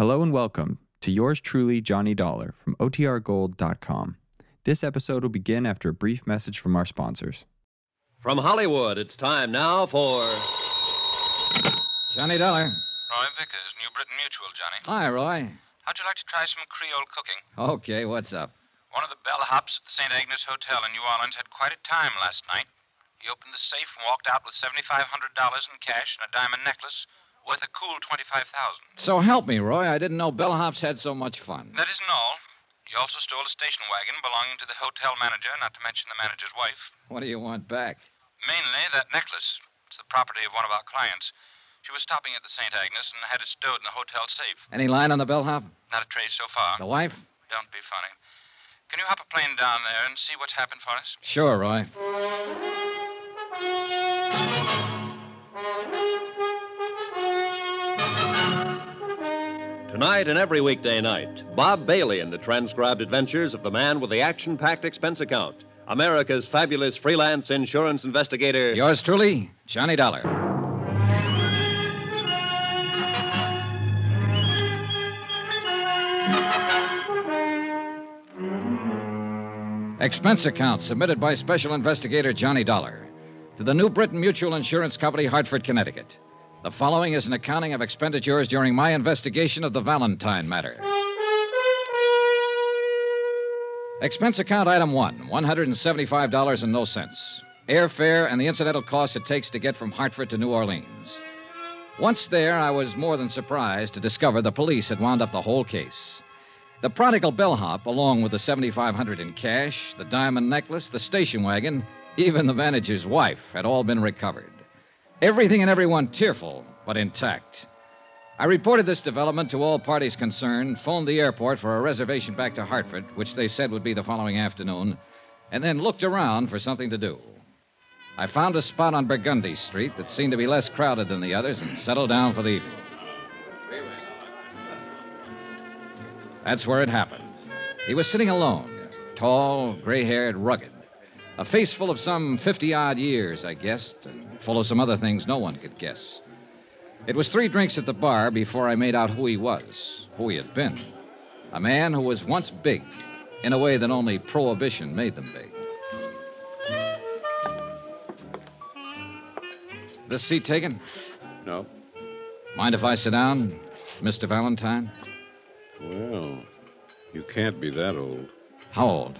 Hello and welcome to yours truly, Johnny Dollar from OTRGold.com. This episode will begin after a brief message from our sponsors. From Hollywood, it's time now for. Johnny Dollar. Roy Vickers, New Britain Mutual, Johnny. Hi, Roy. How'd you like to try some Creole cooking? Okay, what's up? One of the bellhops at the St. Agnes Hotel in New Orleans had quite a time last night. He opened the safe and walked out with $7,500 in cash and a diamond necklace worth a cool 25000 So help me, Roy. I didn't know bellhops had so much fun. That isn't all. He also stole a station wagon belonging to the hotel manager, not to mention the manager's wife. What do you want back? Mainly that necklace. It's the property of one of our clients. She was stopping at the St. Agnes and had it stowed in the hotel safe. Any line on the bellhop? Not a trace so far. The wife? Don't be funny. Can you hop a plane down there and see what's happened for us? Sure, Roy. Tonight and every weekday night, Bob Bailey in the transcribed adventures of the man with the action packed expense account, America's fabulous freelance insurance investigator. Yours truly, Johnny Dollar. Expense account submitted by Special Investigator Johnny Dollar to the New Britain Mutual Insurance Company, Hartford, Connecticut. The following is an accounting of expenditures during my investigation of the Valentine matter. Expense account item one $175 and no cents. Airfare and the incidental costs it takes to get from Hartford to New Orleans. Once there, I was more than surprised to discover the police had wound up the whole case. The prodigal bellhop, along with the 7500 in cash, the diamond necklace, the station wagon, even the manager's wife, had all been recovered. Everything and everyone tearful, but intact. I reported this development to all parties concerned, phoned the airport for a reservation back to Hartford, which they said would be the following afternoon, and then looked around for something to do. I found a spot on Burgundy Street that seemed to be less crowded than the others and settled down for the evening. That's where it happened. He was sitting alone, tall, gray haired, rugged. A face full of some 50 odd years, I guessed, and full of some other things no one could guess. It was three drinks at the bar before I made out who he was, who he had been. A man who was once big, in a way that only prohibition made them big. This seat taken? No. Mind if I sit down, Mr. Valentine? Well, you can't be that old. How old?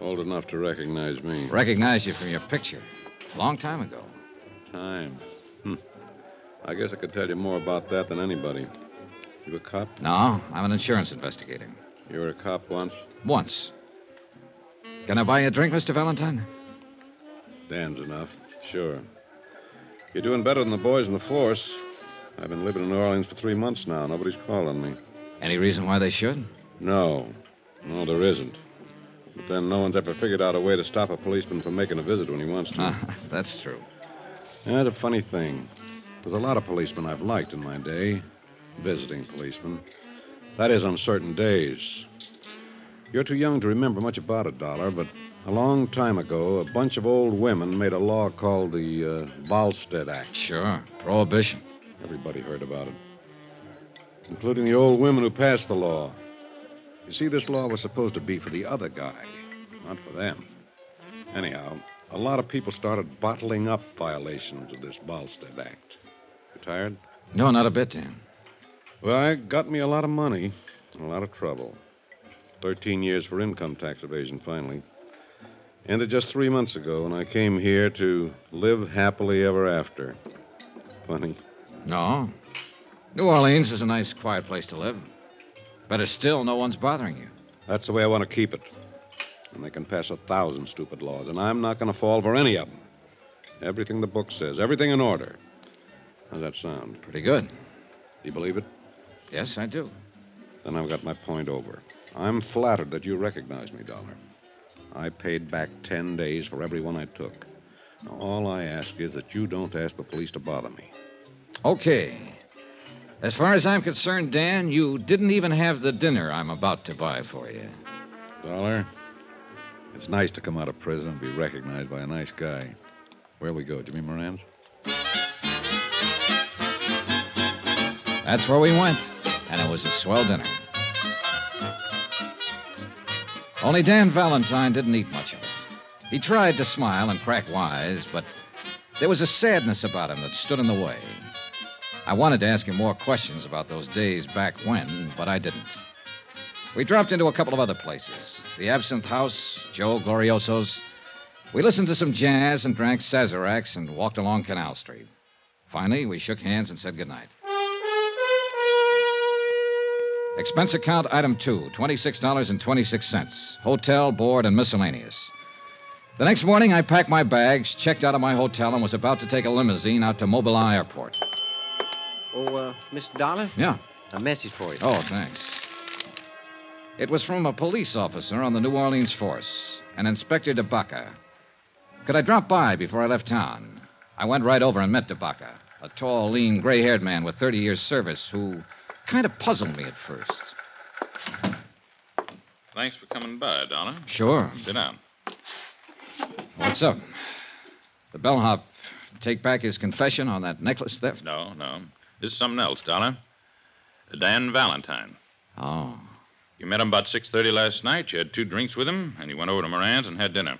Old enough to recognize me. Recognize you from your picture. A Long time ago. Time. Hm. I guess I could tell you more about that than anybody. You a cop? No, I'm an insurance investigator. You were a cop once? Once. Can I buy you a drink, Mr. Valentine? Damn's enough. Sure. You're doing better than the boys in the force. I've been living in New Orleans for three months now. Nobody's calling me. Any reason why they should? No. No, there isn't. But then no one's ever figured out a way to stop a policeman from making a visit when he wants to. Ah, that's true. That's a funny thing. There's a lot of policemen I've liked in my day. Visiting policemen. That is, on certain days. You're too young to remember much about it, Dollar, but a long time ago, a bunch of old women made a law called the uh, Volstead Act. Sure. Prohibition. Everybody heard about it, including the old women who passed the law. You see, this law was supposed to be for the other guy, not for them. Anyhow, a lot of people started bottling up violations of this Volstead Act. You tired? No, not a bit, Dan. Well, it got me a lot of money and a lot of trouble. Thirteen years for income tax evasion, finally. Ended just three months ago and I came here to live happily ever after. Funny. No. New Orleans is a nice, quiet place to live. Better still, no one's bothering you. That's the way I want to keep it. And they can pass a thousand stupid laws, and I'm not going to fall for any of them. Everything the book says, everything in order. How's that sound? Pretty good. Do you believe it? Yes, I do. Then I've got my point over. I'm flattered that you recognize me, Dollar. I paid back ten days for every one I took. Now, all I ask is that you don't ask the police to bother me. Okay. As far as I'm concerned, Dan, you didn't even have the dinner I'm about to buy for you. Dollar, it's nice to come out of prison and be recognized by a nice guy. Where we go, Jimmy Moran's? That's where we went. And it was a swell dinner. Only Dan Valentine didn't eat much of it. He tried to smile and crack wise, but there was a sadness about him that stood in the way. I wanted to ask him more questions about those days back when, but I didn't. We dropped into a couple of other places the Absinthe House, Joe Glorioso's. We listened to some jazz and drank Sazeracs and walked along Canal Street. Finally, we shook hands and said goodnight. Expense account item two $26.26. Hotel, board, and miscellaneous. The next morning, I packed my bags, checked out of my hotel, and was about to take a limousine out to Moisant Airport. Oh, uh, Mr. Dollar? Yeah. A message for you. Oh, thanks. It was from a police officer on the New Orleans force, an Inspector DeBaca. Could I drop by before I left town? I went right over and met DeBaca, a tall, lean, gray haired man with 30 years' service who kind of puzzled me at first. Thanks for coming by, Dollar. Sure. Sit down. What's up? The bellhop take back his confession on that necklace theft? No, no. This is something else, Dollar. Dan Valentine. Oh. You met him about 6.30 last night. You had two drinks with him, and you went over to Moran's and had dinner.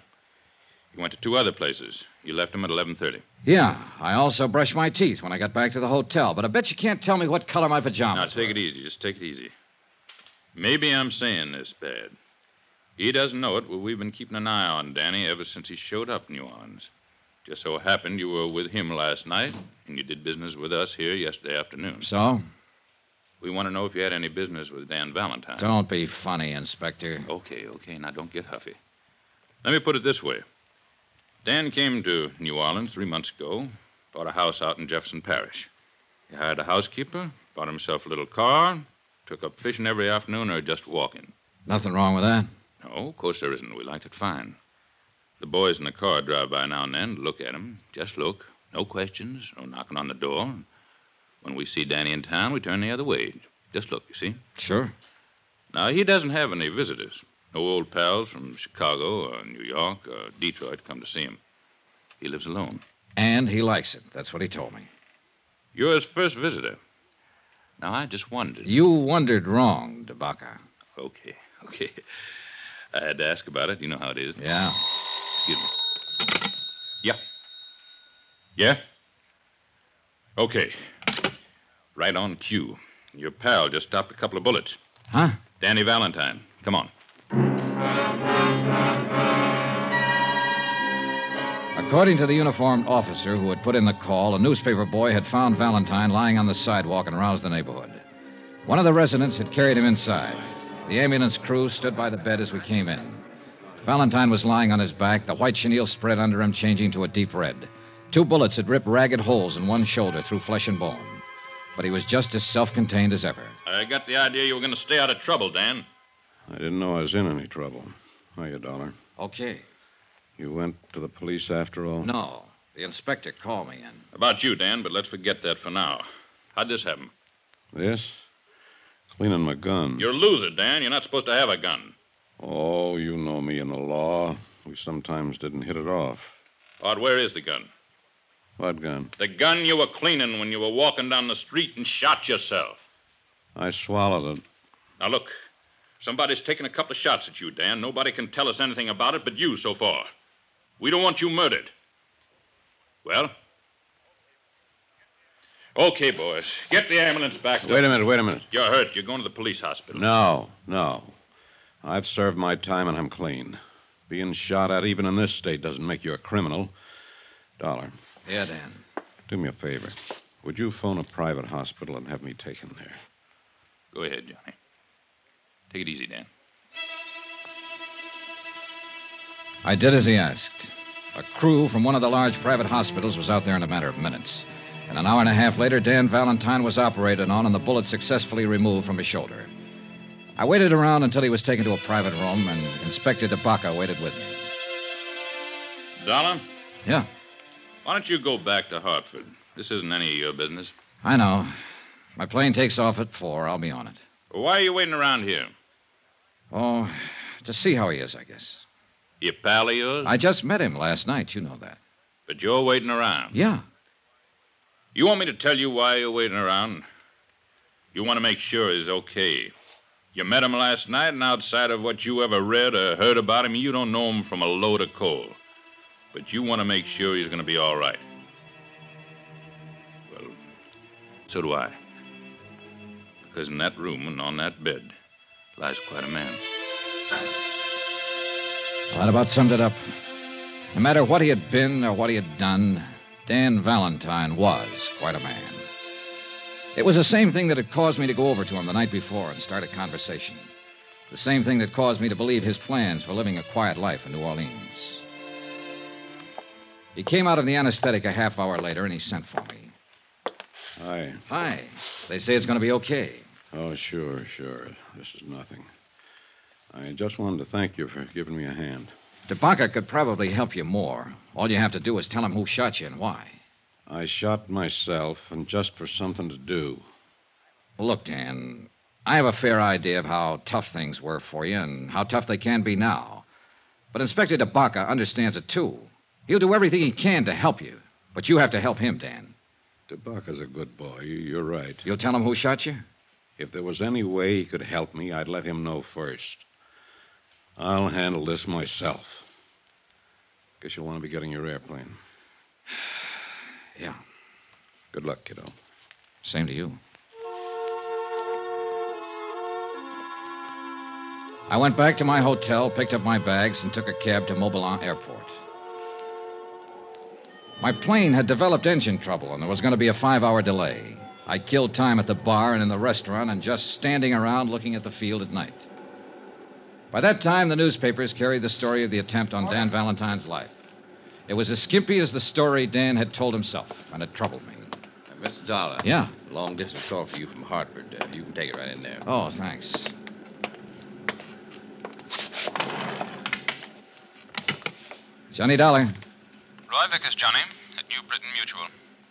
You went to two other places. You left him at 11.30. Yeah, I also brushed my teeth when I got back to the hotel, but I bet you can't tell me what color my pajamas are. Now, pajamas take it easy. Just take it easy. Maybe I'm saying this bad. He doesn't know it, but we've been keeping an eye on Danny ever since he showed up in New Orleans. Just so happened you were with him last night, and you did business with us here yesterday afternoon. So? We want to know if you had any business with Dan Valentine. Don't be funny, Inspector. Okay, okay. Now don't get huffy. Let me put it this way Dan came to New Orleans three months ago, bought a house out in Jefferson Parish. He hired a housekeeper, bought himself a little car, took up fishing every afternoon or just walking. Nothing wrong with that. No, of course there isn't. We liked it fine. The boys in the car drive by now and then to look at him. Just look. No questions, no knocking on the door. When we see Danny in town, we turn the other way. Just look, you see? Sure. Now, he doesn't have any visitors. No old pals from Chicago or New York or Detroit come to see him. He lives alone. And he likes it. That's what he told me. You're his first visitor. Now, I just wondered. You wondered wrong, DeBaca. Okay, okay. I had to ask about it. You know how it is. Yeah. Excuse me. Yeah. Yeah? Okay. Right on cue. Your pal just stopped a couple of bullets. Huh? Danny Valentine. Come on. According to the uniformed officer who had put in the call, a newspaper boy had found Valentine lying on the sidewalk and roused the neighborhood. One of the residents had carried him inside. The ambulance crew stood by the bed as we came in. Valentine was lying on his back, the white chenille spread under him changing to a deep red. Two bullets had ripped ragged holes in one shoulder through flesh and bone. But he was just as self contained as ever. I got the idea you were going to stay out of trouble, Dan. I didn't know I was in any trouble. Hiya, Dollar. Okay. You went to the police after all? No. The inspector called me in. About you, Dan, but let's forget that for now. How'd this happen? This? Cleaning my gun. You're a loser, Dan. You're not supposed to have a gun. Oh, you know me and the law. We sometimes didn't hit it off. Odd, where is the gun? What gun? The gun you were cleaning when you were walking down the street and shot yourself. I swallowed it. Now, look. Somebody's taken a couple of shots at you, Dan. Nobody can tell us anything about it but you so far. We don't want you murdered. Well? Okay, boys. Get the ambulance back. Wait a minute, wait a minute. You're hurt. You're going to the police hospital. No, no. I've served my time and I'm clean. Being shot at, even in this state, doesn't make you a criminal. Dollar, Yeah, Dan. do me a favor. Would you phone a private hospital and have me taken there? Go ahead, Johnny. Take it easy, Dan. I did as he asked. A crew from one of the large private hospitals was out there in a matter of minutes. And an hour and a half later, Dan Valentine was operated on and the bullet successfully removed from his shoulder. I waited around until he was taken to a private room, and Inspector DeBaca waited with me. Dollar, Yeah, why don't you go back to Hartford? This isn't any of your business. I know. My plane takes off at four. I'll be on it. Why are you waiting around here? Oh, to see how he is, I guess. Your pal of yours? I just met him last night. You know that. But you're waiting around. Yeah. You want me to tell you why you're waiting around? You want to make sure he's okay. You met him last night, and outside of what you ever read or heard about him, you don't know him from a load of coal. But you want to make sure he's going to be all right. Well, so do I. Because in that room and on that bed lies quite a man. That about summed it up. No matter what he had been or what he had done, Dan Valentine was quite a man. It was the same thing that had caused me to go over to him the night before and start a conversation. The same thing that caused me to believe his plans for living a quiet life in New Orleans. He came out of the anesthetic a half hour later and he sent for me. Hi. Hi. They say it's going to be okay. Oh, sure, sure. This is nothing. I just wanted to thank you for giving me a hand. Tabaka could probably help you more. All you have to do is tell him who shot you and why. I shot myself, and just for something to do. Look, Dan, I have a fair idea of how tough things were for you and how tough they can be now. But Inspector Tabaka understands it, too. He'll do everything he can to help you. But you have to help him, Dan. Tabaka's a good boy. You- You're right. You'll tell him who shot you? If there was any way he could help me, I'd let him know first. I'll handle this myself. Guess you'll want to be getting your airplane. Yeah. Good luck, kiddo. Same to you. I went back to my hotel, picked up my bags, and took a cab to Moisant Airport. My plane had developed engine trouble, and there was going to be a five hour delay. I killed time at the bar and in the restaurant and just standing around looking at the field at night. By that time, the newspapers carried the story of the attempt on Dan Valentine's life. It was as skimpy as the story Dan had told himself, and it troubled me. Uh, Mr. Dollar. Yeah. Long distance call for you from Hartford. Uh, you can take it right in there. Oh, thanks. Johnny Dollar. Roy Vickers, Johnny, at New Britain Mutual.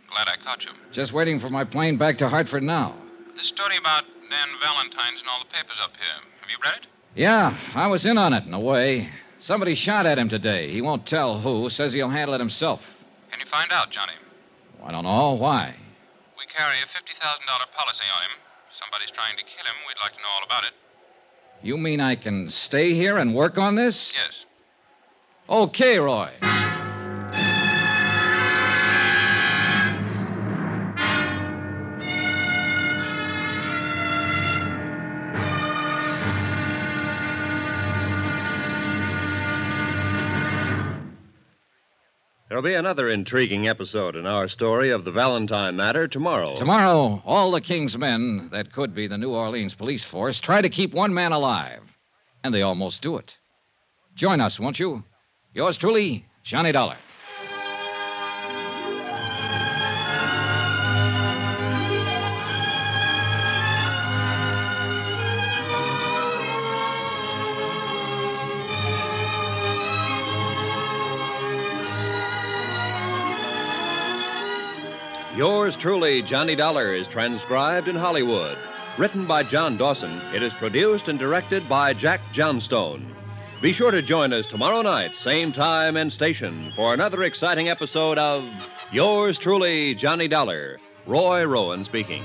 Glad I caught you. Just waiting for my plane back to Hartford now. This story about Dan Valentine's in all the papers up here. Have you read it? Yeah, I was in on it in a way. Somebody shot at him today. He won't tell who. Says he'll handle it himself. Can you find out, Johnny? I don't know. Why? We carry a $50,000 policy on him. Somebody's trying to kill him. We'd like to know all about it. You mean I can stay here and work on this? Yes. Okay, Roy. There'll be another intriguing episode in our story of the Valentine matter tomorrow. Tomorrow, all the King's men that could be the New Orleans police force try to keep one man alive. And they almost do it. Join us, won't you? Yours truly, Johnny Dollar. Yours truly, Johnny Dollar, is transcribed in Hollywood. Written by John Dawson, it is produced and directed by Jack Johnstone. Be sure to join us tomorrow night, same time and station, for another exciting episode of Yours truly, Johnny Dollar. Roy Rowan speaking.